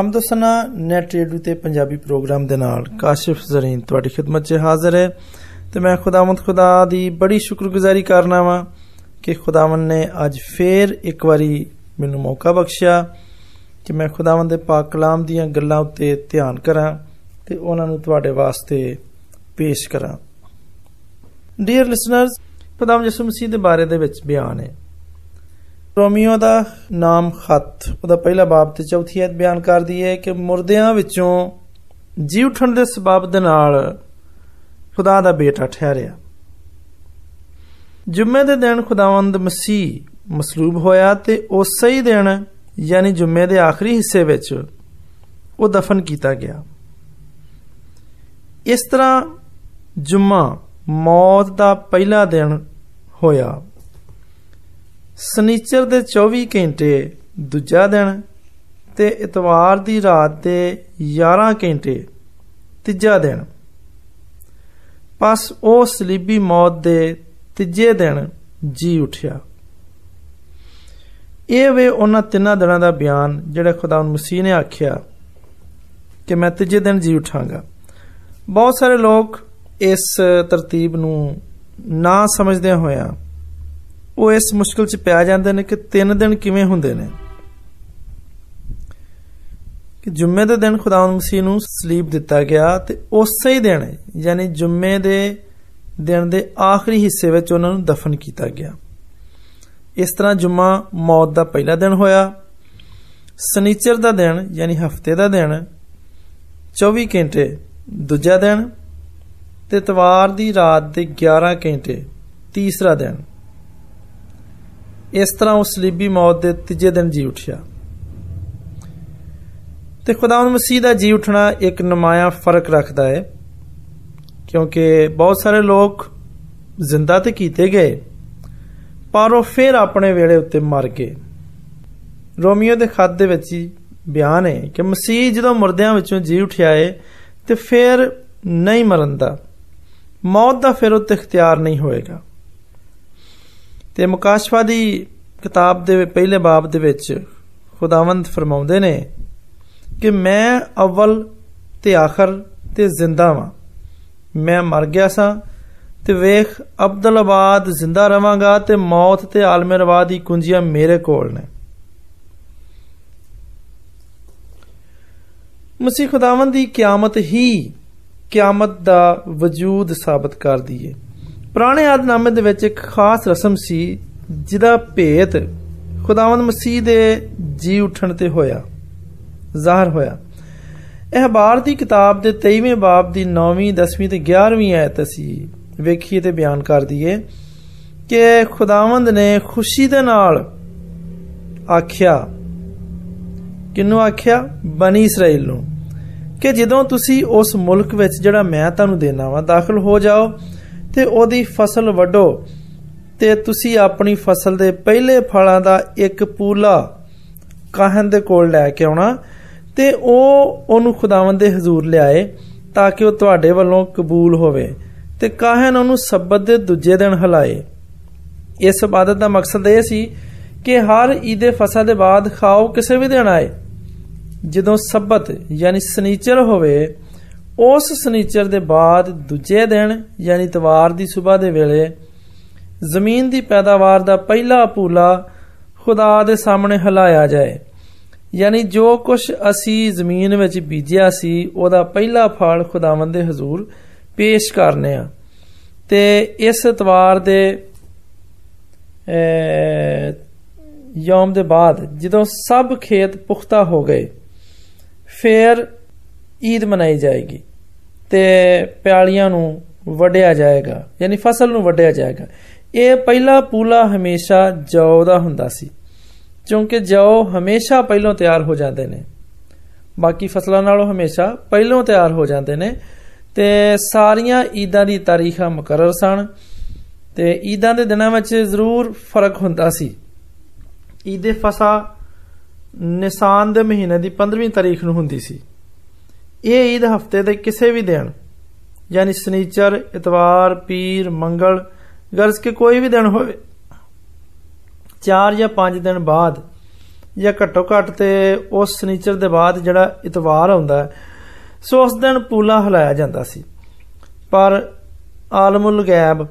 ਹਮਦਸਨਾ net radio ਤੇ Punjabi programme ਦੇ ਨਾਲ ਕਾਸ਼ਿਫ ਜ਼ਰੀਨ ਤੁਹਾਡੀ ਖidmat 'ਚ ਹਾਜ਼ਰ ਹੈ। ਤੇ ਮੈਂ ਖੁਦਾਵੰਦ ਖੁਦਾ ਦੀ ਬੜੀ ਸ਼ੁਕਰਗੁਜ਼ਾਰੀ ਕਰਨਾ ਵਾਂ ਕਿ ਖੁਦਾਵੰਦ ਨੇ ਅੱਜ ਫੇਰ ਇੱਕ ਵਾਰੀ ਮੈਨੂੰ ਮੌਕਾ ਬਖਸ਼ਿਆ ਕਿ ਮੈਂ ਖੁਦਾਵੰਦ ਦੇ ਪਾਕ ਕਲਾਮ ਦੀਆਂ ਗੱਲਾਂ ਉੱਤੇ ਧਿਆਨ ਕਰਾਂ ਤੇ ਉਹਨਾਂ ਨੂੰ ਤੁਹਾਡੇ ਵਾਸਤੇ ਪੇਸ਼ ਕਰਾਂ। ਡੀਅਰ ਲਿਸਨਰਸ ਖੁਦਾਵੰਦ ਯਿਸੂ ਮਸੀਹ ਦੇ ਬਾਰੇ ਦੇ ਵਿੱਚ ਬਿਆਨ ਹੈ। ਰੋਮੀਓ ਦਾ ਨਾਮ ਖਤ, ਉਹਦਾ ਪਹਿਲਾ ਬਾਬ ਤੇ ਚੌਥੀ ਐਤ ਬਿਆਨ ਕਰਦੀ ਹੈ ਕਿ ਮੁਰਦਿਆਂ ਵਿੱਚੋਂ ਜੀ ਉਠਣ ਦੇ ਸਬਬ ਦੇ ਨਾਲ ਖੁਦਾ ਦਾ ਬੇਟਾ ਠਹਿਰਿਆ। ਜੁਮੇ ਦੇ ਦਿਨ ਖੁਦਾਵੰਦ ਮਸੀਹ ਮਸਲੂਬ ਹੋਇਆ ਤੇ ਉਸੇ ਹੀ ਦਿਨ, ਯਾਨੀ ਜੁਮੇ ਦੇ ਆਖਰੀ ਹਿੱਸੇ ਵਿੱਚ ਉਹ ਦਫਨ ਕੀਤਾ ਗਿਆ। ਇਸ ਤਰ੍ਹਾਂ ਜੁਮਾ ਮੌਤ ਦਾ ਪਹਿਲਾ ਦਿਨ ਹੋਇਆ। ਸਨੀਚਰ ਦੇ 24 ਘੰਟੇ ਦੂਜਾ ਦਿਨ ਤੇ ਇਤਵਾਰ ਦੀ ਰਾਤ ਦੇ 11 ਘੰਟੇ ਤੀਜਾ ਦਿਨ। ਪਸ ਉਹ ਸਲੀਬੀ ਮੌਤ ਦੇ ਤੀਜੇ ਦਿਨ ਜੀ ਉਠਿਆ। ਇਹ ਵੇ ਉਹਨਾਂ ਤਿੰਨਾਂ ਦਿਨਾਂ ਦਾ ਬਿਆਨ ਜਿਹੜਾ ਖੁਦਾਵੰਦ ਮਸੀਹ ਨੇ ਆਖਿਆ ਕਿ ਮੈਂ ਤੀਜੇ ਦਿਨ ਜੀ ਉਠਾਂਗਾ। ਬਹੁਤ ਸਾਰੇ ਲੋਕ ਇਸ ਤਰਤੀਬ ਨੂੰ ਨਾ ਸਮਝਦਿਆਂ ਹੋਇਆਂ ਉਹ ਇਸ ਮੁਸ਼ਕਲ 'ਚ ਪਿਆ ਜਾਂਦੇ ਨੇ ਕਿ ਤਿੰਨ ਦਿਨ ਕਿਵੇਂ ਹੁੰਦੇ ਨੇ? ਕਿ ਜੁਮੇ ਦੇ ਦਿਨ ਖੁਦਾਵੰਦ ਮਸੀਹ ਨੂੰ ਸਲੀਬ ਦਿੱਤਾ ਗਿਆ ਤੇ ਉਸੇ ਹੀ ਦਿਨ, ਯਾਨੀ ਜੁਮੇ ਦੇ ਦਿਨ ਦੇ ਆਖਰੀ ਹਿੱਸੇ ਵਿੱਚ ਉਹਨਾਂ ਨੂੰ ਦਫਨ ਕੀਤਾ ਗਿਆ। ਇਸ ਤਰ੍ਹਾਂ ਜੁਮਾ ਮੌਤ ਦਾ ਪਹਿਲਾ ਦਿਨ ਹੋਇਆ, ਸਨੀਚਰ ਦਾ ਦਿਨ, ਯਾਨੀ ਹਫ਼ਤੇ ਦਾ ਦਿਨ 24 ਘੰਟੇ ਦੂਜਾ ਦਿਨ ਤੇ ਤਵਾਰ ਦੀ ਰਾਤ ਦੇ 11 ਘੰਟੇ ਤੀਸਰਾ ਦਿਨ। ਇਸ ਤਰ੍ਹਾਂ ਉਹ ਸਲੀਬੀ ਮੌਤ ਦੇ ਤੀਜੇ ਦਿਨ ਜੀ ਉਠਿਆ। ਤੇ ਖੁਦਾਵੰਦ ਮਸੀਹ ਦਾ ਜੀ ਉਠਣਾ ਇੱਕ ਨਮਾਇਆ ਫ਼ਰਕ ਰੱਖਦਾ ਹੈ, ਕਿਉਂਕਿ ਬਹੁਤ ਸਾਰੇ ਲੋਕ ਜ਼ਿੰਦਾ ਤੇ ਕੀਤੇ ਗਏ, ਪਰ ਉਹ ਫਿਰ ਆਪਣੇ ਵੇਲੇ ਉੱਤੇ ਮਰ ਗਏ। ਰੋਮੀਓ ਦੇ ਖੱਤ ਦੇ ਵਿੱਚ ਹੀ ਬਿਆਨ ਹੈ ਕਿ ਮਸੀਹ ਜਦੋਂ ਮੁਰਦਿਆਂ ਵਿੱਚੋਂ ਜੀ ਉਠਿਆ ਹੈ ਤੇ ਫਿਰ ਨਹੀਂ ਮਰਨ ਦਾ। ਮੌਤ ਦਾ ਫਿਰ ਉੱਤੇ ਇਖਤਿਆਰ ਨਹੀਂ ਹੋਏਗਾ। ਤੇ ਮੁਕਾਸ਼ਫਾ ਦੀ ਕਿਤਾਬ ਦੇ ਪਹਿਲੇ ਬਾਬ ਦੇ ਵਿੱਚ ਖੁਦਾਵੰਦ ਫਰਮਾਉਂਦੇ ਨੇ ਕਿ ਮੈਂ ਅਵਲ ਤੇ ਆਖਰ ਤੇ ਜ਼ਿੰਦਾ ਵਾਂ। ਮੈਂ ਮਰ ਗਿਆ ਸਾਂ ਤੇ ਵੇਖ ਅਬਦੁਲਬਾਦ ਜ਼ਿੰਦਾ ਰਵਾਂਗਾ ਤੇ ਮੌਤ ਤੇ ਆਲਮੇ ਰਵਾ ਦੀ ਕੁੰਜੀਆਂ ਮੇਰੇ ਕੋਲ ਨੇ। ਮਸੀਹ ਖੁਦਾਵੰਦ ਦੀ ਕਿਆਮਤ ਹੀ ਕਿਆਮਤ ਦਾ ਵਜੂਦ ਸਾਬਤ ਕਰਦੀ ਏ ਪੁਰਾਣੇ ਆਦਨਾਮੇ ਦੇ ਵਿੱਚ ਇੱਕ ਖਾਸ ਰਸਮ ਸੀ, ਜਿਹਦਾ ਭੇਤ ਖੁਦਾਵੰਦ ਮਸੀਹ ਦੇ ਜੀ ਉਠਣ ਤੇ ਹੋਇਆ, ਜ਼ਾਹਰ ਹੋਇਆ। ਇਹ ਬਾਰ ਦੀ ਕਿਤਾਬ ਦੇ 23ਵੇਂ ਬਾਬ ਦੀ 9ਵੀਂ 10ਵੀਂ ਤੇ 11ਵੀਂ ਆਇਤ ਅਸੀਂ ਵੇਖੀਏ ਤੇ ਬਿਆਨ ਕਰ ਦਈਏ ਕਿ ਖੁਦਾਵੰਦ ਨੇ ਖੁਸ਼ੀ ਦੇ ਨਾਲ ਆਖਿਆ ਕਿਨੂੰ ਆਖਿਆ? ਬਨੀ ਇਸਰਾਇਲ ਨੂੰ, ਕਿ ਜਦੋਂ ਤੁਸੀਂ ਉਸ ਮੁਲਕ ਵਿੱਚ ਜਿਹੜਾ ਮੈਂ ਤੁਹਾਨੂੰ ਦੇਣਾ ਵਾ ਦਾਖਲ ਹੋ ਜਾਓ ਤੇ ਉਹਦੀ ਫਸਲ ਵੱਢੋ ਤੇ ਤੁਸੀਂ ਆਪਣੀ ਫਸਲ ਦੇ ਪਹਿਲੇ ਫਲਾਂ ਦਾ ਇੱਕ ਪੂਲਾ ਕਾਹਨ ਦੇ ਕੋਲ ਲੈ ਕੇ ਆਉਣਾ ਤੇ ਉਹ ਉਹਨੂੰ ਖੁਦਾਵੰਦ ਦੇ ਹਜ਼ੂਰ ਲਿਆਏ ਤਾਂ ਕਿ ਉਹ ਤੁਹਾਡੇ ਵੱਲੋਂ ਕਬੂਲ ਹੋਵੇ ਤੇ ਕਾਹਨ ਉਹਨੂੰ ਸਬਤ ਦੇ ਦੂਜੇ ਦਿਨ ਹਲਾਏ। ਇਸ ਇਬਾਦਤ ਦਾ ਮਕਸਦ ਇਹ ਸੀ ਕਿ ਹਰ ਈਦੇ ਫਸਾ ਦੇ ਬਾਅਦ ਖਾਓ, ਕਿਸੇ ਵੀ ਦਿਨ ਆਏ। ਜਦੋਂ ਸਬਤ, ਯਾਨੀ ਸਨੀਚਰ ਹੋਵੇ ਉਸ ਸਨੀਚਰ ਦੇ ਬਾਅਦ ਦੂਜੇ ਦਿਨ, ਯਾਨੀ ਤਵਾਰ ਦੀ ਸਵੇਰ ਦੇ ਵੇਲੇ, ਜ਼ਮੀਨ ਦੀ ਪੈਦਾਵਾਰ ਦਾ ਪਹਿਲਾ ਪੂਲਾ ਖੁਦਾ ਦੇ ਸਾਹਮਣੇ ਹਲਾਇਆ ਜਾਏ। ਯਾਨੀ ਜੋ ਕੁਝ ਅਸੀਂ ਜ਼ਮੀਨ ਵਿੱਚ ਬੀਜਿਆ ਸੀ, ਉਹਦਾ ਪਹਿਲਾ ਫਲ ਖੁਦਾਵੰਦ ਦੇ ਹਜ਼ੂਰ ਪੇਸ਼ ਕਰਨੇ ਆ। ਤੇ ਇਸ ਤਵਾਰ ਦੇ ਯੋਮ ਦੇ ਬਾਅਦ ਜਦੋਂ ਸਭ ਖੇਤ ਪੁਖਤਾ ਹੋ ਗਏ, ਫਿਰ ਈਦ ਮਨਾਈ ਜਾਏਗੀ। ਤੇ ਪਿਆਲੀਆਂ ਨੂੰ ਵਡਿਆ ਜਾਏਗਾ, ਯਾਨੀ ਫਸਲ ਨੂੰ ਵਡਿਆ ਜਾਏਗਾ। ਇਹ ਪਹਿਲਾ ਪੂਲਾ ਹਮੇਸ਼ਾ ਜੌ ਦਾ ਹੁੰਦਾ ਸੀ, ਕਿਉਂਕਿ ਜੌ ਹਮੇਸ਼ਾ ਪਹਿਲਾਂ ਤਿਆਰ ਹੋ ਜਾਂਦੇ ਨੇ। ਬਾਕੀ ਫਸਲਾਂ ਨਾਲੋਂ ਹਮੇਸ਼ਾ ਪਹਿਲਾਂ ਤਿਆਰ ਹੋ ਜਾਂਦੇ ਨੇ। ਤੇ ਸਾਰੀਆਂ ਈਦਾਂ ਦੀ ਤਾਰੀਖਾਂ ਮੁਕਰਰ ਸਨ, ਤੇ ਈਦਾਂ ਦੇ ਦਿਨਾਂ ਵਿੱਚ ਜ਼ਰੂਰ ਫ਼ਰਕ ਹੁੰਦਾ ਸੀ। ਈਦੇ ਫਸਾ ਨਿਸਾਨ ਦੇ ਮਹੀਨੇ ਦੀ 15ਵੀਂ ਤਾਰੀਖ ਨੂੰ ਹੁੰਦੀ ਸੀ। ਇਹ ਈਦ ਹਫਤੇ ਦੇ ਕਿਸੇ ਵੀ ਦਿਨ ਯਾਨੀ ਸਨੀਚਰ ਇਤਵਾਰ ਪੀਰ ਮੰਗਲ ਗਰਜ਼ ਕੇ ਕੋਈ ਵੀ ਦਿਨ ਹੋਵੇ 4 ਜਾਂ 5 ਦਿਨ ਬਾਅਦ ਜਾਂ ਘੱਟੋ ਘੱਟ ਤੇ ਉਸ ਸਨੀਚਰ ਦੇ ਬਾਅਦ ਜਿਹੜਾ ਇਤਵਾਰ ਆਉਂਦਾ ਸੋ ਉਸ ਦਿਨ ਪੂਲਾ ਹਲਾਇਆ ਜਾਂਦਾ ਸੀ ਪਰ ਆਲਮੁਲ ਗੈਬ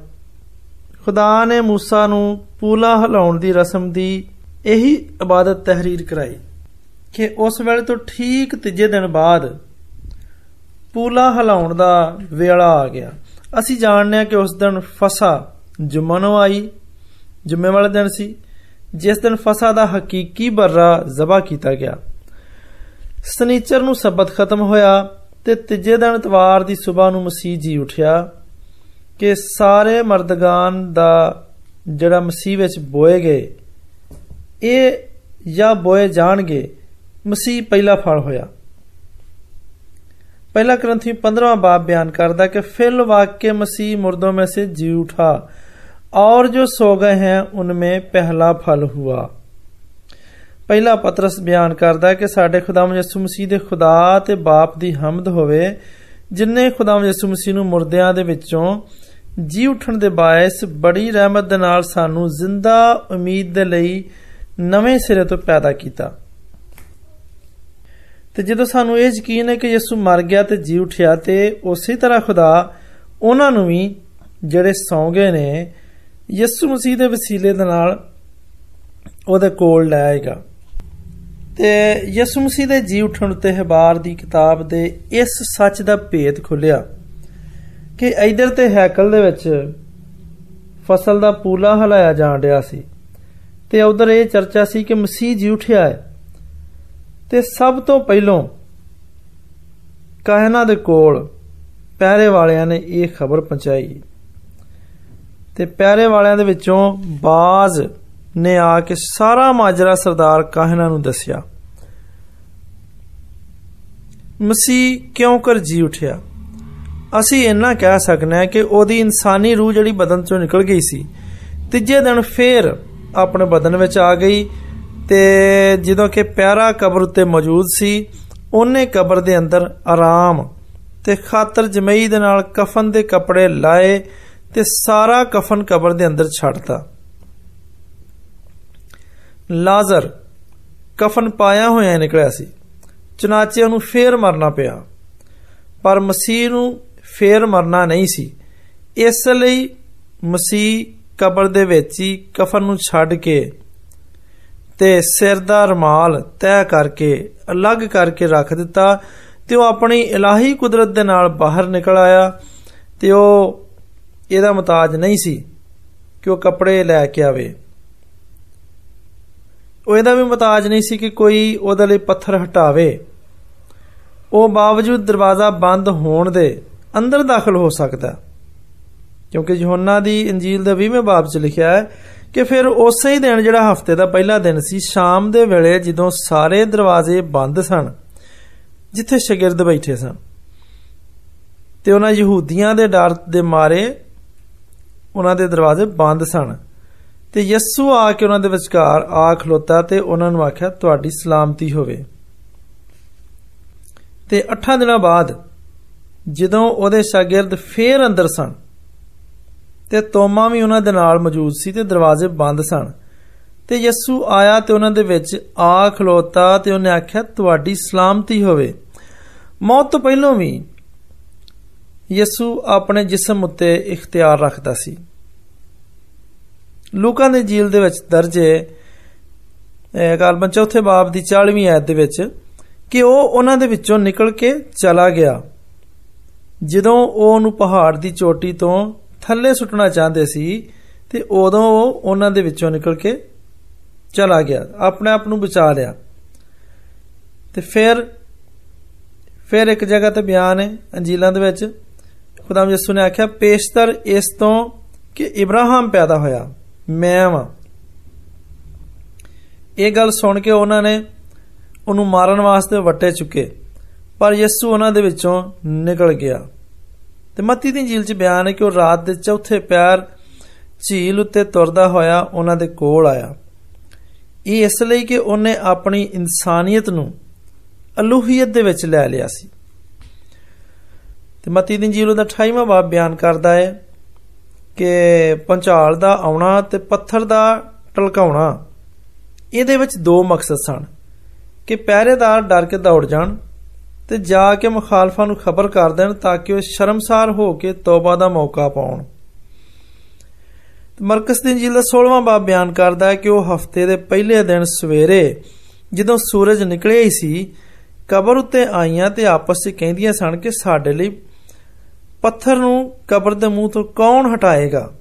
ਖੁਦਾ ਨੇ موسی ਨੂੰ ਪੂਲਾ ਹਲਾਉਣ ਦੀ ਰਸਮ ਦੀ ਇਹੀ ਇਬਾਦਤ ਤਹਿਰੀਰ ਕਰਾਈ ਕਿ ਉਸ ਵੇਲੇ ਤੋਂ ਠੀਕ ਤੀਜੇ ਦਿਨ ਬਾਅਦ ਪੂਲਾ ਹਲਾਉਣ ਦਾ ਵੇਲਾ ਆ ਗਿਆ। ਅਸੀਂ ਜਾਣਦੇ ਹਾਂ ਕਿ ਉਸ ਦਿਨ ਫਸਾ ਜੁਮਾ ਨੂੰ ਆਈ, ਜੁਮੇ ਵਾਲੇ ਦਿਨ ਸੀ, ਜਿਸ ਦਿਨ ਫਸਾ ਦਾ ਹਕੀਕੀ ਬਰਰਾ ਜ਼ਬਾ ਕੀਤਾ ਗਿਆ। ਸਨੀਚਰ ਨੂੰ ਸਬਤ ਖਤਮ ਹੋਇਆ ਤੇ ਤੀਜੇ ਦਿਨ ਇਤਵਾਰ ਦੀ ਸਵੇਰ ਨੂੰ ਮਸੀਹ ਜੀ ਉਠਿਆ ਕਿ ਸਾਰੇ ਮਰਦਗਾਨ ਦਾ ਜਿਹੜਾ ਮਸੀਹ ਵਿੱਚ ਬੋਏ ਗਏ, ਇਹ ਜਾਂ ਬੋਏ ਜਾਣਗੇ, ਮਸੀਹ ਪਹਿਲਾ ਫਲ ਹੋਇਆ। पहला ग्रंथी पंद्रवा बाब बयान करता कि फिल वाक्य मसीह मुर्दों में से जी उठा और जो सो गए हैं उनमें पहला फल हुआ ਪਹਿਲਾ ਪਤਰਸ ਬਿਆਨ ਕਰਦਾ ਕਿ ਸਾਡੇ ਖੁਦਾਵੰਦ ਯਿਸੂ ਮਸੀਹ ਦੇ ਖੁਦਾ ਤੇ ਬਾਪ ਦੀ ਹਮਦ ਹੋਵੇ ਜਿਨਨੇ ਖੁਦਾਵੰਦ ਯਿਸੂ ਮਸੀਹ ਨੂੰ ਮੁਰਦਿਆਂ ਦੇ ਵਿੱਚੋਂ ਜੀ ਉਠਣ ਦੇ ਬਾਇਸ ਬੜੀ ਰਹਿਮਤ ਦੇ ਨਾਲ ਸਾਨੂੰ ਜ਼ਿੰਦਾ ਉਮੀਦ ਦੇ ਲਈ ਨਵੇਂ ਸਿਰੇ ਤੋਂ ਪੈਦਾ ਕੀਤਾ ਤੇ ਜਦੋਂ ਸਾਨੂੰ ਇਹ ਯਕੀਨ ਹੈ ਕਿ ਯਿਸੂ ਮਰ ਗਿਆ ਤੇ ਜੀ ਉਠਿਆ ਤੇ ਉਸੇ ਤਰ੍ਹਾਂ ਖੁਦਾ ਉਹਨਾਂ ਨੂੰ ਵੀ ਜਿਹੜੇ ਸੌਂ ਗਏ ਨੇ, ਯਿਸੂ ਮਸੀਹ ਦੇ ਵਸੀਲੇ ਦੇ ਨਾਲ ਉਹਦੇ ਕੋਲ ਲੈ ਆਏਗਾ। ਤੇ ਯਿਸੂ ਮਸੀਹ ਦੇ ਜੀ ਉਠਣ ਉਤੇ ਹਬਾਰ ਦੀ ਕਿਤਾਬ ਦੇ ਇਸ ਸੱਚ ਦਾ ਭੇਦ ਖੁੱਲਿਆ ਕਿ ਇਧਰ ਤੇ ਹੈਕਲ ਦੇ ਵਿੱਚ ਫਸਲ ਦਾ ਪੂਲਾ ਹਲਾਇਆ ਜਾਣ ਰਿਹਾ ਸੀ ਤੇ ਉਧਰ ਇਹ ਚਰਚਾ ਸੀ ਕਿ ਮਸੀਹ ਜੀ ਉਠਿਆ ਹੈ। ਤੇ ਸਭ ਤੋਂ ਪਹਿਲੋਂ ਕਾਹਨਾ ਦੇ ਕੋਲ ਪਹਿਰੇ ਵਾਲਿਆਂ ਨੇ ਇਹ ਖਬਰ ਪਹੁੰਚਾਈ। ਤੇ ਪਹਿਰੇ ਵਾਲਿਆਂ ਦੇ ਵਿੱਚੋਂ ਬਾਜ਼ ਨੇ ਆ ਕੇ ਸਾਰਾ ਮਾਜਰਾ ਸਰਦਾਰ ਕਾਹਨਾ ਨੂੰ ਦੱਸਿਆ। ਮਸੀਹ ਕਿਉਂ ਕਰ ਜੀ ਉਠਿਆ? ਅਸੀਂ ਇੰਨਾ ਕਹਿ ਸਕਨੇ ਆ ਕਿ ਉਹਦੀ ਇਨਸਾਨੀ ਰੂਹ ਜਿਹੜੀ ਬਦਨ ਚੋਂ ਨਿਕਲ ਗਈ ਸੀ, ਤੀਜੇ ਦਿਨ ਫੇਰ ਆਪਣੇ ਬਦਨ ਵਿੱਚ ਆ ਗਈ ਤੇ ਜਦੋਂ ਕਿ ਪਿਆਰਾ ਕਬਰ ਉੱਤੇ ਮੌਜੂਦ ਸੀ, ਉਹਨੇ ਕਬਰ ਦੇ ਅੰਦਰ ਆਰਾਮ ਤੇ ਖਾਤਰ ਜਮਈ ਦੇ ਨਾਲ ਕਫਨ ਦੇ ਕੱਪੜੇ ਲਾਏ ਤੇ ਸਾਰਾ ਕਫਨ ਕਬਰ ਦੇ ਅੰਦਰ ਛੱਡਤਾ। ਲਾਜ਼ਰ ਕਫਨ ਪਾਇਆ ਹੋਇਆ ਨਿਕਲਿਆ ਸੀ। ਚਨਾਚੇ ਉਹਨੂੰ ਫੇਰ ਮਰਨਾ ਪਿਆ। ਪਰ ਮਸੀਹ ਨੂੰ ਫੇਰ ਮਰਨਾ ਨਹੀਂ ਸੀ। ਇਸ ਲਈ ਮਸੀਹ ਕਬਰ ਦੇ ਵਿੱਚ ਹੀ ਕਫਨ ਨੂੰ ਛੱਡ ਕੇ ਤੇ ਸਿਰ ਦਾ ਰਮਾਲ ਤੈਅ ਕਰਕੇ, ਅਲੱਗ ਕਰਕੇ ਰੱਖ ਦਿੱਤਾ ਤੇ ਉਹ ਆਪਣੀ ਇਲਾਹੀ ਕੁਦਰਤ ਦੇ ਨਾਲ ਬਾਹਰ ਨਿਕਲ ਆਇਆ ਤੇ ਉਹ ਇਹਦਾ ਮਤਾਜ ਨਹੀਂ ਸੀ ਕਿ ਉਹ ਕੱਪੜੇ ਲੈ ਕੇ ਆਵੇ। ਉਹ ਇਹਦਾ ਵੀ ਮਤਾਜ ਨਹੀਂ ਸੀ ਕਿ ਕੋਈ ਉਹਦੇ ਲਈ ਪੱਥਰ ਹਟਾਵੇ। ਉਹ ਬਾਵਜੂਦ ਦਰਵਾਜ਼ਾ ਬੰਦ ਹੋਣ ਦੇ ਅੰਦਰ ਦਾਖਲ ਹੋ ਸਕਦਾ। ਕਿਉਂਕਿ ਯਹੋਨਾ ਦੀ ਇੰਜੀਲ ਦੇ 20ਵੇਂ ਬਾਬ 'ਚ ਲਿਖਿਆ ਹੈ ਕਿ ਫਿਰ ਉਸੇ ਹੀ ਦਿਨ ਜਿਹੜਾ ਹਫ਼ਤੇ ਦਾ ਪਹਿਲਾ ਦਿਨ ਸੀ, ਸ਼ਾਮ ਦੇ ਵੇਲੇ ਜਦੋਂ ਸਾਰੇ ਦਰਵਾਜ਼ੇ ਬੰਦ ਸਨ, ਜਿੱਥੇ ਸ਼ਾਗਿਰਦ ਬੈਠੇ ਸਨ, ਤੇ ਉਹਨਾਂ ਯਹੂਦੀਆਂ ਦੇ ਡਰ ਦੇ ਮਾਰੇ ਉਹਨਾਂ ਦੇ ਦਰਵਾਜ਼ੇ ਬੰਦ ਸਨ। ਤੇ ਯਿਸੂ ਆ ਕੇ ਉਹਨਾਂ ਦੇ ਵਿਚਕਾਰ ਆ ਖਲੋਤਾ ਤੇ ਉਹਨਾਂ ਨੂੰ ਆਖਿਆ, ਤੁਹਾਡੀ ਸਲਾਮਤੀ ਹੋਵੇ। ਤੇ 8 ਦਿਨਾਂ ਬਾਅਦ ਜਦੋਂ ਉਹਦੇ ਸ਼ਾਗਿਰਦ ਫੇਰ ਅੰਦਰ ਸਨ ਤੇ ਤੋਮਾ ਵੀ ਉਹਨਾਂ ਦੇ ਨਾਲ ਮੌਜੂਦ ਸੀ ਤੇ ਦਰਵਾਜ਼ੇ ਬੰਦ ਸਨ। ਤੇ ਯਿਸੂ ਆਇਆ ਤੇ ਉਹਨਾਂ ਦੇ ਵਿੱਚ ਆ ਖਲੋਤਾ ਤੇ ਉਹਨੇ ਆਖਿਆ, ਤੁਹਾਡੀ ਸਲਾਮਤੀ ਹੋਵੇ। ਮੌਤ ਤੋਂ ਪਹਿਲਾਂ ਵੀ ਯਿਸੂ ਆਪਣੇ ਜਿਸਮ ਉੱਤੇ ਇਖਤਿਆਰ ਰੱਖਦਾ ਸੀ। ਲੂਕਾ ਦੇ ਜੀਲ ਦੇ ਵਿੱਚ ਦਰਜ ਹੈ ਕਾਲਬਨ ਚੌਥੇ ਬਾਬ ਦੀ 40ਵੀਂ ਆਇਤ ਦੇ ਵਿੱਚ ਕਿ ਉਹ ਉਹਨਾਂ ਦੇ ਵਿੱਚੋਂ ਨਿਕਲ ਕੇ ਚਲਾ ਗਿਆ। ਜਦੋਂ ਉਹ ਉਹਨੂੰ ਪਹਾੜ ਦੀ ਚੋਟੀ ਤੋਂ ਥੱਲੇ ਸੁੱਟਣਾ ਚਾਹੁੰਦੇ ਸੀ ਤੇ ਉਦੋਂ ਉਹ ਉਹਨਾਂ ਦੇ ਵਿੱਚੋਂ ਨਿਕਲ ਕੇ ਚਲਾ ਗਿਆ, ਆਪਣੇ ਆਪ ਨੂੰ ਬਚਾ ਲਿਆ। ਤੇ ਫਿਰ ਫਿਰ ਇੱਕ ਜਗ੍ਹਾ ਤੇ ਬਿਆਨ ਹੈ ਅੰਜੀਲਾਂ ਦੇ ਵਿੱਚ, ਖੁਦਾਮ ਯਿਸੂ ਨੇ ਆਖਿਆ, ਪੇਸ਼ਤਰ ਇਸ ਤੋਂ ਕਿ ਇਬਰਾਹਿਮ ਪੈਦਾ ਹੋਇਆ, ਮੈਂ ਵਾਂ। ਇਹ ਗੱਲ ਸੁਣ ਕੇ ਉਹਨਾਂ ਨੇ ਉਹਨੂੰ ਮਾਰਨ ਵਾਸਤੇ ਵੱਟੇ ਚੁੱਕੇ, ਪਰ ਯਿਸੂ ਉਹਨਾਂ ਦੇ ਵਿੱਚੋਂ ਨਿਕਲ ਗਿਆ। ਤੇ ਮੱਤੀ ਦੀ ਝੀਲ 'ਚ ਬਿਆਨ ਹੈ ਕਿ ਉਹ ਰਾਤ ਦੇ ਚੌਥੇ ਪਿਆਰ ਝੀਲ ਉੱਤੇ ਤੁਰਦਾ ਹੋਇਆ ਉਹਨਾਂ ਦੇ ਕੋਲ ਆਇਆ। ਇਹ ਇਸ ਲਈ ਕਿ ਉਹਨੇ ਆਪਣੀ ਇਨਸਾਨੀਅਤ ਨੂੰ ਅਲੂਹੀਅਤ ਦੇ ਵਿੱਚ ਲੈ ਲਿਆ ਸੀ। ਤੇ ਮਤੀ ਦੀ ਜੀਲ ਦਾ 28ਵਾਂ ਬਾਬ ਬਿਆਨ ਕਰਦਾ ਹੈ ਕਿ ਪੰਚਾਲ ਦਾ ਆਉਣਾ ਤੇ ਪੱਥਰ ਦਾ ਟਲਕਾਉਣਾ, ਇਹਦੇ ਵਿੱਚ ਦੋ ਮਕਸਦ ਸਨ, ਕਿ ਪਹਿਰੇਦਾਰ ਡਰ ਕੇ ਦੌੜ ਜਾਣ ਤੇ ਜਾ ਕੇ ਮੁਖਾਲਫਾਂ ਨੂੰ ਖਬਰ ਕਰ ਦੇਣ ਤਾਂ ਕਿ ਉਹ ਸ਼ਰਮਸਾਰ ਹੋ ਕੇ ਤੌਬਾ ਦਾ ਮੌਕਾ ਪਾਉਣ। ਮਰਕਸ ਦੀ ਇੰਜੀਲ ਦਾ 16ਵਾਂ ਬਾਬ ਬਿਆਨ ਕਰਦਾ ਹੈ ਕਿ ਉਹ ਹਫ਼ਤੇ ਦੇ ਪਹਿਲੇ ਦਿਨ ਸਵੇਰੇ ਜਦੋਂ ਸੂਰਜ ਨਿਕਲਿਆ ਹੀ ਸੀ, ਕਬਰ ਉੱਤੇ ਆਈਆਂ ਤੇ ਆਪਸ ਵਿੱਚ ਕਹਿੰਦੀਆਂ ਸਨ ਕਿ ਸਾਡੇ ਲਈ ਪੱਥਰ ਨੂੰ ਕਬਰ ਦੇ ਮੂੰਹ ਤੋਂ ਕੌਣ ਹਟਾਏਗਾ?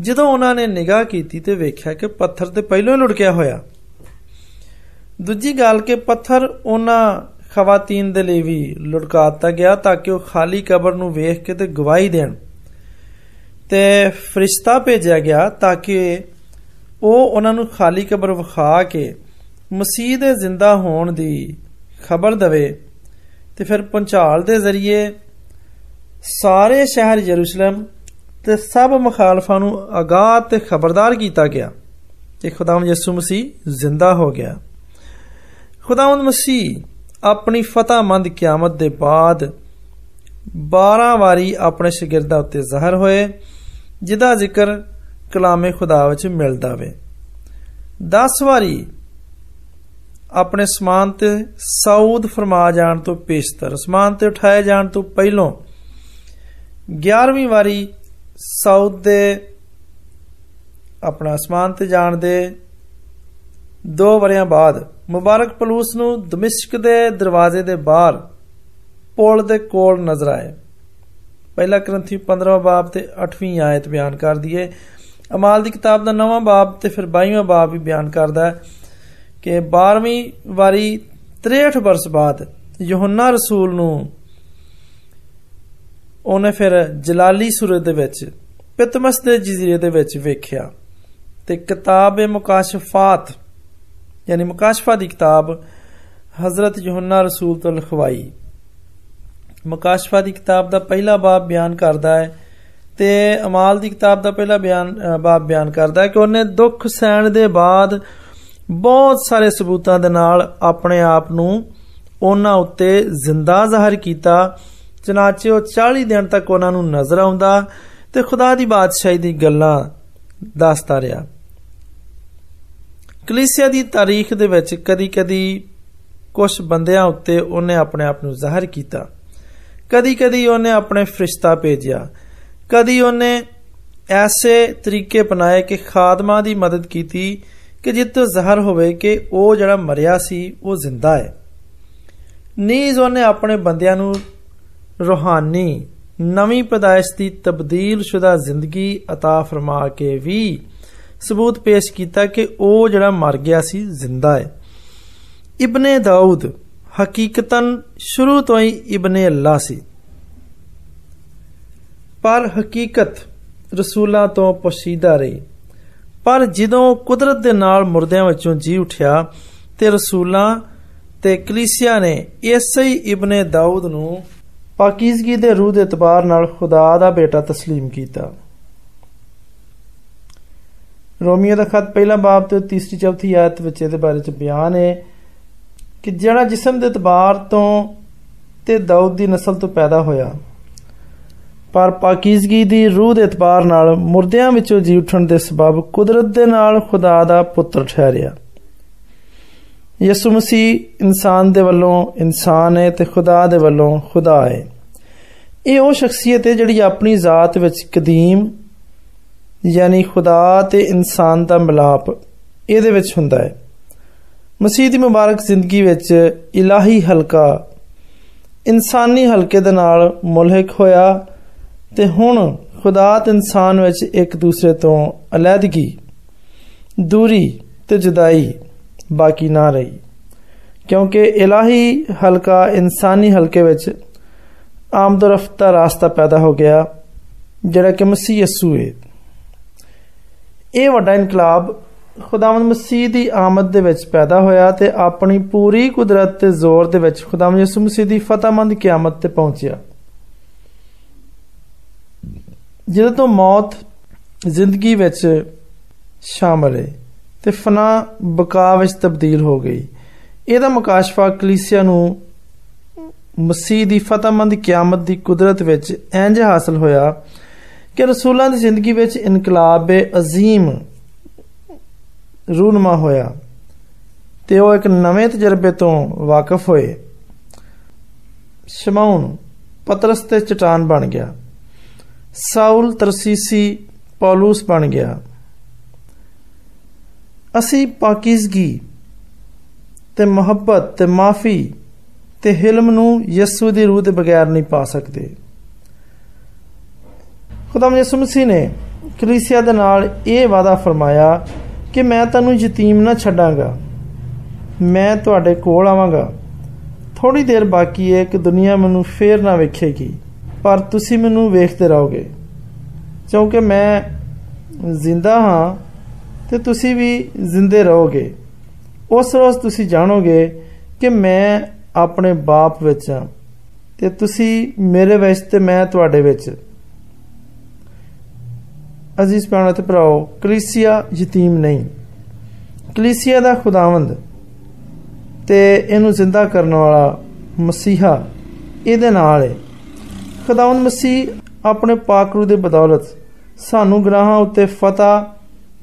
ਜਦੋਂ ਉਹਨਾਂ ਨੇ ਨਿਗਾਹ ਕੀਤੀ ਤੇ ਵੇਖਿਆ ਕਿ ਪੱਥਰ ਤੇ ਪਹਿਲਾਂ ਹੀ ਲੁੜਕਿਆ ਹੋਇਆ। ਦੂਜੀ ਗੱਲ ਕਿ ਪੱਥਰ ਉਹਨਾਂ ਖਵਾਤੀਨ ਦੇ ਲਈ ਵੀ ਲੁੜਕਾਤਾ ਗਿਆ ਤਾਂ ਕਿ ਉਹ ਖਾਲੀ ਕਬਰ ਨੂੰ ਵੇਖ ਕੇ ਤੇ ਗਵਾਹੀ ਦੇਣ। ਤੇ ਫਰਿਸ਼ਤਾ ਭੇਜਿਆ ਗਿਆ ਤਾਂ ਕਿ ਉਹ ਉਹਨਾਂ ਨੂੰ ਖਾਲੀ ਕਬਰ ਵਿਖਾ ਕੇ ਮਸੀਹ ਦੇ ਜ਼ਿੰਦਾ ਹੋਣ ਦੀ ਖਬਰ ਦਵੇ ਤੇ ਫਿਰ ਪੰਚਾਲ ਦੇ ਜ਼ਰੀਏ ਸਾਰੇ ਸ਼ਹਿਰ ਯਰੂਸ਼ਲਮ ਤੇ ਸਭ ਮੁਖਾਲਫਾਂ ਨੂੰ ਆਗਾਹ ਤੇ ਖਬਰਦਾਰ ਕੀਤਾ ਗਿਆ ਕਿ ਖੁਦਾਵੰਦ ਯਿਸੂ ਮਸੀਹ ਜ਼ਿੰਦਾ ਹੋ ਗਿਆ। ਖੁਦਾਵੰਦ ਮਸੀਹ ਆਪਣੀ ਫਤਹਮੰਦ ਕਿਆਮਤ ਦੇ ਬਾਅਦ 12 ਵਾਰੀ ਆਪਣੇ ਸ਼ਾਗਿਰਦਾਂ ਉੱਤੇ ਜ਼ਾਹਰ ਹੋਏ, ਜਿਹਦਾ ਜ਼ਿਕਰ ਕਲਾਮੇ ਖੁਦਾ ਵਿੱਚ ਮਿਲਦਾ ਵੇ। 10 ਵਾਰੀ ਆਪਣੇ ਸਮਾਨ ਤੇ ਸਾਊਦ ਫਰਮਾ ਜਾਣ ਤੋਂ ਪੇਸ਼ਤਰ, ਸਮਾਨ ਤੇ ਉਠਾਏ ਜਾਣ ਤੋਂ ਪਹਿਲਾਂ 11ਵੀਂ ਵਾਰੀ ਸਾਊਦ ਦੇ ਆਪਣਾ ਅਸਮਾਨ ਤੇ ਜਾਣ ਦੇ 2 ਵਰਿਆਂ ਬਾਅਦ ਮੁਬਾਰਕ ਪਲੂਸ ਨੂੰ ਦਮਿਸ਼ਕ ਦੇ ਦਰਵਾਜ਼ੇ ਦੇ ਬਾਹਰ ਪੁਲ ਦੇ ਕੋਲ ਨਜ਼ਰ ਆਏ। ਪਹਿਲਾ ਗ੍ਰੰਥੀ 15ਵਾਂ ਬਾਬ ਤੇ 8ਵੀਂ ਆਇਤ ਬਿਆਨ ਕਰਦੀ ਏ ਅਮਾਲ ਦੀ ਕਿਤਾਬ ਦਾ 9ਵਾਂ ਬਾਬ ਤੇ ਫਿਰ 22ਵਾਂ ਬਾਬ ਵੀ ਬਿਆਨ ਕਰਦਾ ਹੈ ਕਿ 12ਵੀਂ ਵਾਰੀ 63 ਬਰਸ ਬਾਅਦ ਯੋਹੰਨਾ ਰਸੂਲ ਨੂੰ ਉਹਨੇ ਫਿਰ ਜਲਾਲੀ ਸੂਰਜ ਦੇ ਵਿੱਚ, ਪਿਤਮਸ ਦੇ ਜਜ਼ੀਰੇ ਦੇ ਵਿੱਚ ਵੇਖਿਆ ਤੇ ਕਿਤਾਬ ਮੁਕਾਸ਼ਫਾਤ ਯਾਨੀ ਮੁਕਾਸ਼ਫਾ ਦੀ ਕਿਤਾਬ ਹਜ਼ਰਤ ਯੋਹੰਨਾ ਰਸੂਲ ਤੋਂ ਲਿਖਵਾਈ। ਮੁਕਾਸ਼ਫਾ ਦੀ ਕਿਤਾਬ ਦਾ ਪਹਿਲਾ ਬਾਬ ਬਿਆਨ ਕਰਦਾ ਹੈ ਤੇ ਅਮਾਲ ਦੀ ਕਿਤਾਬ ਦਾ ਪਹਿਲਾ ਬਿਆਨ ਬਾਬ ਬਿਆਨ ਕਰਦਾ ਹੈ ਕਿ ਉਹਨੇ ਦੁੱਖ ਸਹਿਣ ਦੇ ਬਾਅਦ ਬਹੁਤ ਸਾਰੇ ਸਬੂਤਾਂ ਦੇ ਨਾਲ ਆਪਣੇ ਆਪ ਨੂੰ ਉਹਨਾਂ ਉੱਤੇ ਜ਼ਿੰਦਾ ਜ਼ਾਹਰ ਕੀਤਾ, ਚਨਾਚੇ ਉਹ 40 ਦਿਨ ਤੱਕ ਉਹਨਾਂ ਨੂੰ ਨਜ਼ਰ ਆਉਂਦਾ ਤੇ ਖੁਦਾ ਦੀ ਬਾਦਸ਼ਾਹੀ ਦੀ ਗੱਲਾਂ ਦੱਸਦਾ ਰਿਹਾ। ਕਲੀਸਿਆ ਦੀ ਤਾਰੀਖ ਦੇ ਵਿੱਚ ਕਦੀ-ਕਦੀ ਕੁਝ ਬੰਦਿਆਂ ਉੱਤੇ ਉਹਨੇ ਆਪਣੇ ਆਪ ਨੂੰ ਜ਼ਾਹਰ ਕੀਤਾ ਕਦੀ-ਕਦੀ ਉਹਨੇ ਆਪਣੇ ਫਰਿਸ਼ਤਾ ਭੇਜਿਆ ਕਦੀ ਉਹਨੇ ਐਸੇ ਤਰੀਕੇ ਬਣਾਏ ਕਿ ਖਾਦਮਾਂ ਦੀ ਮਦਦ ਕੀਤੀ ਕਿ ਜਿੱਤੋਂ ਜ਼ਾਹਰ ਹੋਵੇ ਕਿ ਉਹ ਜਿਹੜਾ ਮਰਿਆ ਸੀ ਉਹ ਜ਼ਿੰਦਾ ਹੈ ਨੀਜ਼ ਉਹਨੇ ਆਪਣੇ ਬੰਦਿਆਂ ਨੂੰ ਰੂਹਾਨੀ ਨਵੀਂ ਪਦਾਇਸ਼ ਦੀ ਤਬਦੀਲ ਸ਼ੁਦਾ ਜ਼ਿੰਦਗੀ عطا ਫਰਮਾ ਕੇ ਵੀ ਸਬੂਤ ਪੇਸ਼ ਕੀਤਾ ਕਿ ਉਹ ਜਿਹੜਾ ਮਰ ਗਿਆ ਸੀ ਜ਼ਿੰਦਾ ਹੈ ਇਬਨੇ ਦਾਊਦ ਹਕੀਕਤਨ ਸ਼ੁਰੂ ਤੋਂ ਹੀ ਇਬਨੇ ਅੱਲਾ ਸੀ ਪਰ ਹਕੀਕਤ ਰਸੂਲਾਂ ਤੋਂ ਪੋਸ਼ੀਦਾ ਰਹੀ ਪਰ ਜਦੋਂ ਕੁਦਰਤ ਦੇ ਨਾਲ ਮੁਰਦਿਆਂ ਵਿੱਚੋਂ ਜੀ ਉਠਿਆ ਤੇ ਰਸੂਲਾਂ ਤੇ ਕਲੀਸਿਆ ਨੇ ਇਸੇ ਹੀ ਇਬਨੇ ਦਾਊਦ ਨੂੰ ਪਾਕੀਜ਼ਗੀ ਦੇ ਰੂਹ ਦੇ ਇਤਬਾਰ ਨਾਲ ਖੁਦਾ ਦਾ ਬੇਟਾ تسلیم ਕੀਤਾ ਰੋਮੀਓ ਦਾ ਖਤ ਪਹਿਲਾ ਬਾਬ ਤੇ ਤੀਸਰੀ ਚੌਥੀ ਆਇਤ ਵਿੱਚ ਇਹਦੇ ਬਾਰੇ ਚ ਬਿਆਨ ਹੈ ਕਿ ਜਿਹੜਾ ਜਿਸਮ ਦੇ ਇਤਬਾਰ ਤੋਂ ਤੇ ਦਾਊਦ ਦੀ ਨਸਲ ਤੋਂ ਪੈਦਾ ਹੋਇਆ, ਪਰ ਪਾਕੀਜ਼ਗੀ ਦੀ ਰੂਹ ਦੇ ਇਤਬਾਰ ਨਾਲ ਮੁਰਦਿਆਂ ਵਿੱਚੋਂ ਜੀ ਉੱਠਣ ਦੇ ਸਬਬ ਕੁਦਰਤ ਦੇ ਨਾਲ ਖੁਦਾ ਦਾ ਪੁੱਤਰ ਠਹਿਰਿਆ। ਯਿਸੂ ਮਸੀਹ ਇਨਸਾਨ ਦੇ ਵੱਲੋਂ ਇਨਸਾਨ ਹੈ ਤੇ ਖੁਦਾ ਦੇ ਵੱਲੋਂ ਖੁਦਾ ਹੈ। ਇਹ ਉਹ ਸ਼ਖਸੀਅਤ ਹੈ ਜਿਹੜੀ ਆਪਣੀ ਜ਼ਾਤ ਵਿੱਚ ਕਦੀਮ ਯਾਨੀ ਖੁਦਾ ਤੇ ਇਨਸਾਨ ਦਾ ਮਿਲਾਪ ਇਹਦੇ ਵਿੱਚ ਹੁੰਦਾ ਹੈ ਮਸੀਹ ਦੀ ਮੁਬਾਰਕ ਜ਼ਿੰਦਗੀ ਵਿੱਚ ਇਲਾਹੀ ਹਲਕਾ ਇਨਸਾਨੀ ਹਲਕੇ ਦੇ ਨਾਲ ਮੁਲਹਿਕ ਹੋਇਆ ਤੇ ਹੁਣ ਖੁਦਾ ਤੇ ਇਨਸਾਨ ਵਿੱਚ ਇੱਕ ਦੂਸਰੇ ਤੋਂ ਅਲੱਦਗੀ ਦੂਰੀ ਤੇ ਜੁਦਾਈ ਬਾਕੀ ਨਾ ਰਹੀ ਕਿਉਂਕਿ ਇਲਾਹੀ ਹਲਕਾ ਇਨਸਾਨੀ ਹਲਕੇ ਵਿੱਚ ਆਮਦ ਰਫਤਾ ਰਾਸਤਾ ਪੈਦਾ ਹੋ ਗਿਆ ਜਿਹੜਾ ਕਿ ਮਸੀਹ ਯਸੂ ਹੈ ਇਹ ਵੱਡਾ ਇਨਕਲਾਬ ਖੁਦਾਵੰਦ ਮਸੀਹ ਦੀ ਆਮਦ ਦੇ ਵਿੱਚ ਪੈਦਾ ਹੋਇਆ ਤੇ ਆਪਣੀ ਪੂਰੀ ਕੁਦਰਤ ਤੇ ਜ਼ੋਰ ਦੇ ਵਿੱਚ ਖੁਦਾਵੰਦ ਯਿਸੂ ਮਸੀਹ ਦੀ ਫਤਹਮੰਦ ਕਿਆਮਤ ਤੇ ਪਹੁੰਚਿਆ। ਜਦੋਂ ਤੋਂ ਮੌਤ ਜ਼ਿੰਦਗੀ ਵਿੱਚ ਸ਼ਾਮਲ ਹੈ ਤੇ ਫਨਾ ਬਕਾ ਵਿੱਚ ਤਬਦੀਲ ਹੋ ਗਈ। ਇਹਦਾ ਮੁਕਾਸ਼ਫਾ ਕਲੀਸਿਆ ਨੂੰ ਮਸੀਹ ਦੀ ਫਤਹਮੰਦ ਕਿਆਮਤ ਦੀ ਕੁਦਰਤ ਵਿੱਚ ਇੰਜ ਹਾਸਲ ਹੋਇਆ ਕਿ ਰਸੂਲਾਂ ਦੀ ਜ਼ਿੰਦਗੀ ਵਿੱਚ ਇਨਕਲਾਬ ਅਜ਼ੀਮ ਰੂਨਮਾ ਹੋਇਆ ਤੇ ਉਹ ਇੱਕ ਨਵੇਂ ਤਜਰਬੇ ਤੋਂ ਵਾਕਿਫ ਹੋਏ। ਸ਼ਮਾਉਨ ਪਤਰਸ ਤੇ ਚਟਾਨ ਬਣ ਗਿਆ। ਸਾਊਲ ਤਰਸੀਸੀ ਪੌਲੂਸ ਬਣ ਗਿਆ। ਅਸੀਂ ਪਾਕੀਜ਼ਗੀ ਤੇ ਮੁਹੱਬਤ ਤੇ ਮਾਫੀ ਤੇ ਹਿਲਮ ਨੂੰ ਯਿਸੂ ਦੀ ਰੂਹ ਦੇ ਬਗੈਰ ਨਹੀਂ ਪਾ ਸਕਦੇ। ਖੁਦਾਮ ਯਿਸੂ ਮਸੀਹ ਨੇ ਕਲੀਸਿਆ ਦੇ ਨਾਲ ਇਹ ਵਾਅਦਾ ਫਰਮਾਇਆ ਕਿ ਮੈਂ ਤੁਹਾਨੂੰ ਯਤੀਮ ਨਾ ਛੱਡਾਂਗਾ। ਮੈਂ ਤੁਹਾਡੇ ਕੋਲ ਆਵਾਂਗਾ। ਥੋੜੀ ਦੇਰ ਬਾਕੀ ਹੈ ਕਿ ਦੁਨੀਆ ਮੈਨੂੰ ਫੇਰ ਨਾ ਵੇਖੇਗੀ, ਪਰ ਤੁਸੀਂ ਮੈਨੂੰ ਵੇਖਦੇ ਰਹੋਗੇ। ਕਿਉਂਕਿ ਮੈਂ ਜ਼ਿੰਦਾ ਹਾਂ ਤੇ ਤੁਸੀਂ ਵੀ ਜ਼ਿੰਦੇ ਰਹੋਗੇ। ਉਸ ਰੋਜ਼ ਤੁਸੀਂ ਜਾਣੋਗੇ ਕਿ ਮੈਂ ਆਪਣੇ ਬਾਪ ਵਿੱਚ ਹਾਂ ਤੇ ਤੁਸੀਂ ਮੇਰੇ ਵਿੱਚ ਤੇ ਮੈਂ ਤੁਹਾਡੇ ਵਿੱਚ। ਅਜ਼ੀਜ਼ ਭੈਣਾਂ ਤੇ ਭਰਾਓ ਕਲੀਸਿਆ ਯਤੀਮ ਨਹੀਂ ਕਲੀਸਿਆ ਦਾ ਖੁਦਾਵੰਦ ਤੇ ਇਹਨੂੰ ਜ਼ਿੰਦਾ ਕਰਨ ਵਾਲਾ ਮਸੀਹਾ ਇਹਦੇ ਨਾਲ ਹੈ ਖੁਦਾਵੰਦ ਮਸੀਹ ਆਪਣੇ ਪਾਕ ਰੂ ਦੇ ਬਦੌਲਤ ਸਾਨੂੰ ਗੁਨਾਹਾਂ ਉੱਤੇ ਫਤਹ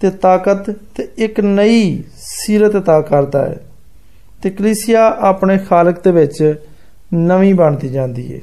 ਤੇ ਤਾਕਤ ਤੇ ਇੱਕ ਨਈ ਸੀਰਤ عطا ਕਰਦਾ ਹੈ ਤੇ ਕਲੀਸਿਆ ਆਪਣੇ ਖਾਲਕ ਦੇ ਵਿੱਚ ਨਵੀਂ ਬਣਦੀ ਜਾਂਦੀ ਹੈ